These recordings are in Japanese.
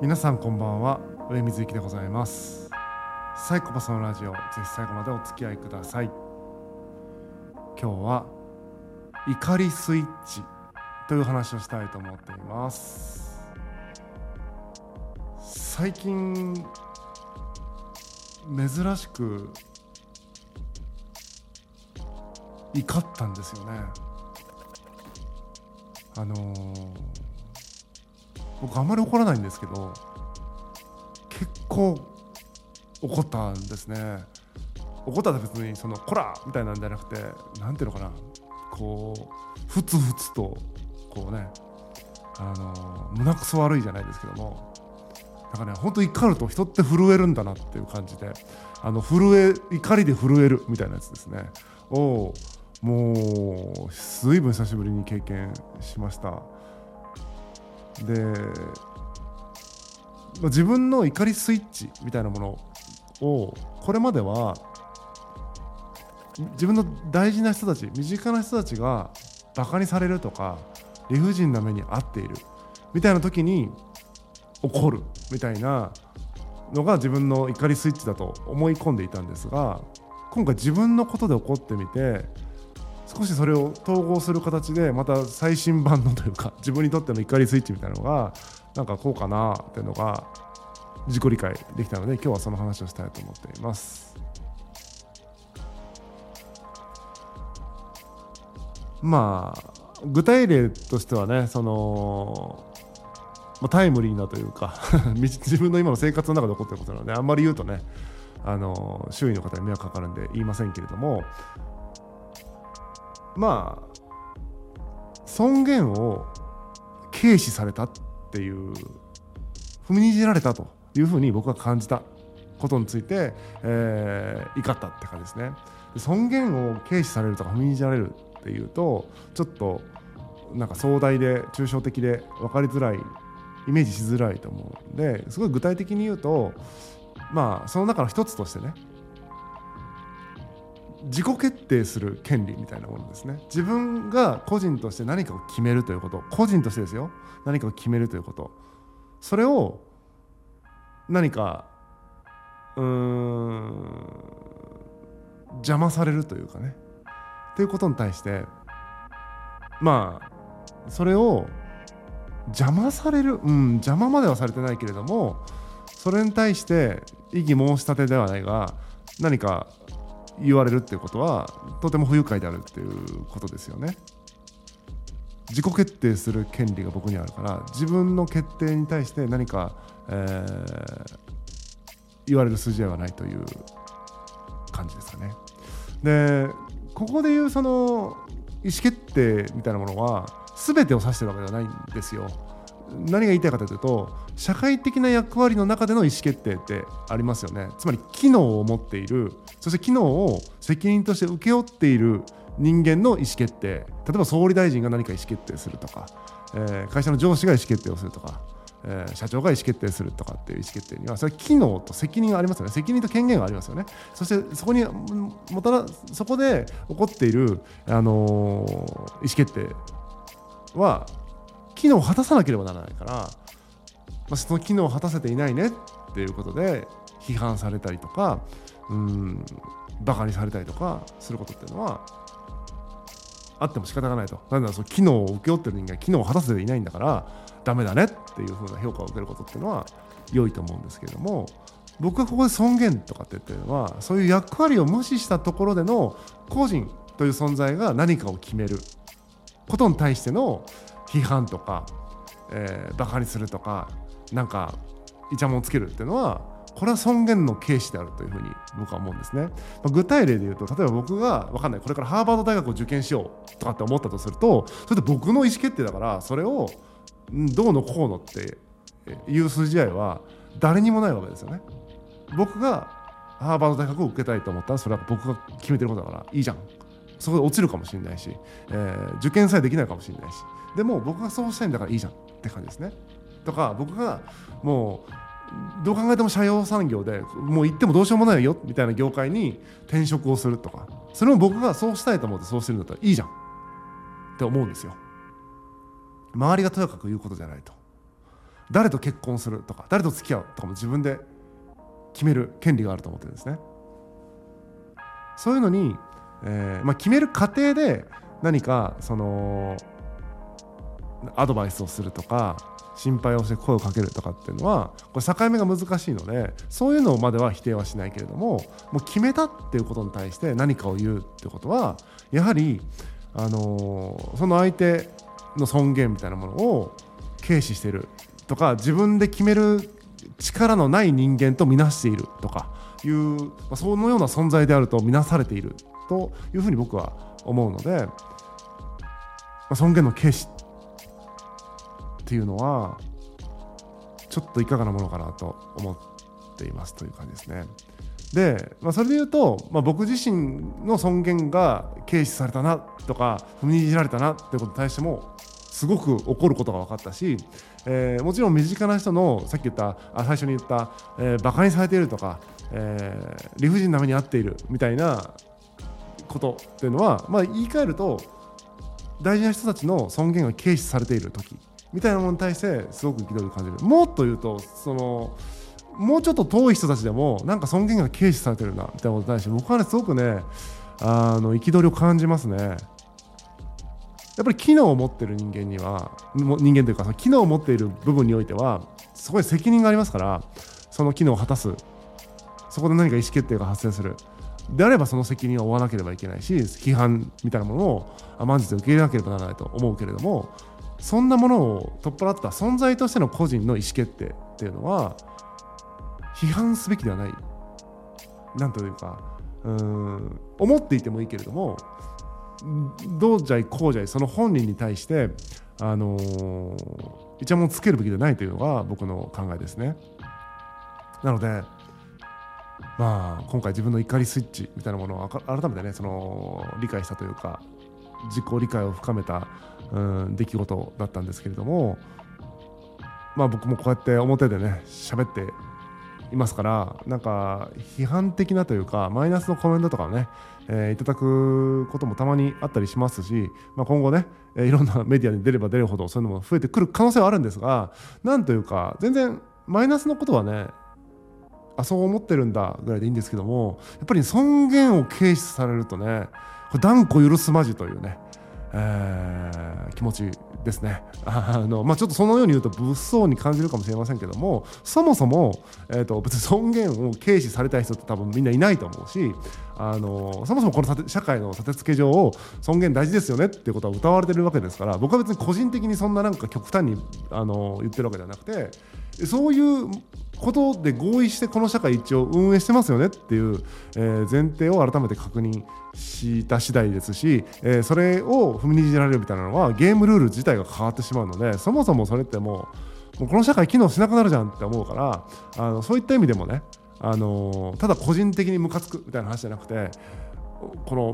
皆さんこんばんは。上水幸でございます。サイコパスのラジオぜひ最後までお付き合いください。今日は怒りスイッチという話をしたいと思っています。最近珍しく怒ったんですよね。あのー僕あんまり怒らないんですけど結構怒ったんですね。怒ったって別にその「こら!」みたいなんじゃなくて何ていうのかな。こうふつふつとこうねあの胸くそ悪いじゃないですけどもなんかね本当怒ると人って震えるんだなっていう感じであの震え怒りで震えるみたいなやつですね。をもう随分久しぶりに経験しました。で、まあ、自分の怒りスイッチみたいなものをこれまでは自分の大事な人たち身近な人たちがバカにされるとか理不尽な目に遭っているみたいな時に怒るみたいなのが自分の怒りスイッチだと思い込んでいたんですが今回自分のことで怒ってみて少しそれを統合する形でまた最新版のというか 自分にとっての怒りスイッチみたいなのがなんかこうかなっていうのが自己理解できたので今日はその話をしたいと思っています。まあ具体例としてはねその、まあ、タイムリーなというか 自分の今の生活の中で起こってることなのであんまり言うとねあの周囲の方に迷惑かかるんで言いませんけれどもまあ尊厳を軽視されたっていう踏みにじられたというふうに僕は感じたことについて、えー、怒ったって感じですね。尊厳を軽視されるとか踏みにじられるっていうとちょっとなんか壮大で抽象的で分かりづらいイメージしづらいと思うんですごい具体的に言うとまあその中の一つとしてね自己決定する権利みたいなものですね。自分が個人として何かを決めるということ。個人としてですよ。何かを決めるということ。それを何かうん邪魔されるというかね。っていうことに対してまあそれを邪魔されるうん邪魔まではされてないけれどもそれに対して異議申し立てではないが何か言われるっていうことはとても不愉快であるっていうことですよね。自己決定する権利が僕にあるから自分の決定に対して何か、えー、言われる筋合いはないという感じですかね。でここでいうその意思決定みたいなものは全てを指してるわけではないんですよ。何が言いたいかというと社会的な役割の中での意思決定ってありますよね。つまり機能を持っている。そして機能を責任として請け負っている人間の意思決定。例えば総理大臣が何か意思決定するとか、えー、会社の上司が意思決定をするとか、えー、社長が意思決定するとかっていう意思決定にはそれは機能と責任がありますよね。責任と権限がありますよね。そしてそこにもたらそこで起こっている、あのー、意思決定は機能を果たさなければならないから、まあ、その機能を果たせていないねっていうことで批判されたりとかうんバカにされたりとかすることっていうのはあっても仕方がないと。なんだその機能を請け負ってる人間機能を果たせていないんだからダメだねっていう風な評価を受けることっていうのは良いと思うんですけれども僕がここで尊厳とかって言ってるのはそういう役割を無視したところでの個人という存在が何かを決めることに対しての批判とか、えー、バカにするとかなんかイチャモンつけるっていうのはこれは尊厳の軽視であるというふうに僕は思うんですね。まあ、具体例で言うと例えば僕が分かんないこれからハーバード大学を受験しようとかって思ったとするとそれって僕の意思決定だからそれをどうのこうのっていう筋合いは誰にもないわけですよね。僕がハーバード大学を受けたいと思ったらそれは僕が決めてることだからいいじゃんそこで落ちるかもしれないし、えー、受験さえできないかもしれないしでも僕がそうしたいんだからいいじゃんって感じですね。とか僕がもうどう考えても社用産業でもう行ってもどうしようもないよみたいな業界に転職をするとかそれも僕がそうしたいと思ってそうしてるんだったらいいじゃんって思うんですよ。周りがとやかく言うことじゃないと。誰と結婚するとか誰と付き合うとかも自分で決める権利があると思ってるんですねそういうのに、えーまあ、決める過程で何かそのアドバイスをするとか心配をして声をかけるとかっていうのはこれ境目が難しいのでそういうのまでは否定はしないけれどももう決めたっていうことに対して何かを言うってことはやはり、あの、その相手の尊厳みたいなものを軽視してるとか自分で決める力のない人間と見なしているとかいう、ま、そのような存在であると見なされているというふうに僕は思うので、ま、尊厳の軽視っていうのはちょっといかがなものかなと思っていますという感じですね。で、まあ、それで言うと、まあ、僕自身の尊厳が軽視されたなとか踏みにじられたなってことに対してもすごく怒ることが分かったし、えー、もちろん身近な人のさっき言ったあ最初に言った、えー、バカにされているとか、えー、理不尽な目に遭っているみたいなことっていうのは、まあ、言い換えると大事な人たちの尊厳が軽視されている時みたいなものに対してすごく憤りを感じる。もっと言うとそのもうちょっと遠い人たちでもなんか尊厳が軽視されてるなみたいなことに対して僕はねすごくねあの憤りを感じますね。やっぱり機能を持ってる人間には人間というかその機能を持っている部分においてはそこに責任がありますからその機能を果たす。そこで何か意思決定が発生する。であればその責任を負わなければいけないし批判みたいなものを甘んじて受け入れなければならないと思うけれどもそんなものを取っ払った存在としての個人の意思決定っていうのは批判すべきではないなんというかうん思っていてもいいけれどもどうじゃいこうじゃいその本人に対してあのー、イチャモンつけるべきではないというのが僕の考えですね。なのでまあ今回自分の怒りスイッチみたいなものを改めてねその理解したというか自己理解を深めた、うん、出来事だったんですけれどもまあ僕もこうやって表でね喋っていますからなんか批判的なというかマイナスのコメントとかをね、えー、いただくこともたまにあったりしますし、まあ、今後ね、え、いろんなメディアに出れば出るほどそういうのも増えてくる可能性はあるんですがなんというか全然マイナスのことはねあそう思ってるんだぐらいでいいんですけどもやっぱり尊厳を軽視されるとね断固許すまじというね、えー、気持ちですね。あの、まあ、ちょっとそのように言うと物騒に感じるかもしれませんけどもそもそも、えーと、別に尊厳を軽視されたい人って多分みんないないと思うしあのそもそもこの社会の立て付け上を尊厳大事ですよねっていうことは歌われてるわけですから僕は別に個人的にそんななんか極端にあの言ってるわけではなくてそういうことで合意してこの社会一応運営してますよねっていう、え、前提を改めて確認した次第ですし、え、それを踏みにじられるみたいなのはゲームルール自体が変わってしまうのでそもそもそれってもうもうこの社会機能しなくなるじゃんって思うからあのそういった意味でもね、あの、ただ個人的にムカつくみたいな話じゃなくてこの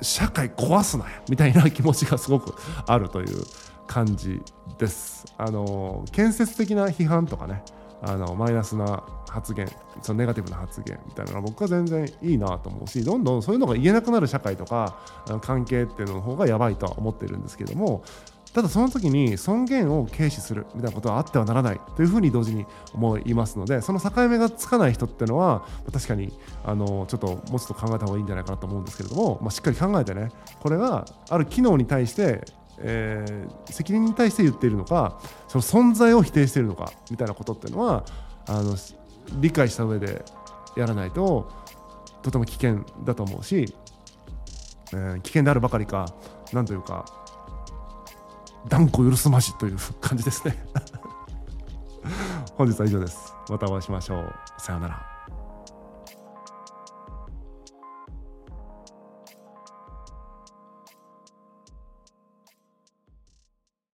社会壊すなよみたいな気持ちがすごくあるという感じです。あの建設的な批判とかねあのマイナスな発言そのネガティブな発言みたいなのは僕は全然いいなと思うしどんどんそういうのが言えなくなる社会とか関係っていうのの方がやばいとは思ってるんですけどもただその時に尊厳を軽視するみたいなことはあってはならないというふうに同時に思いますのでその境目がつかない人っていうのは確かにあのちょっともうちょっと考えた方がいいんじゃないかなと思うんですけれども、まあ、しっかり考えてねこれがある機能に対してえー、責任に対して言っているのかその存在を否定しているのかみたいなことっていうのはあの理解した上でやらないととても危険だと思うし、えー、危険であるばかりかなんというか断固許すまじという感じですね。本日は以上です。またお会いしましょう。さようなら。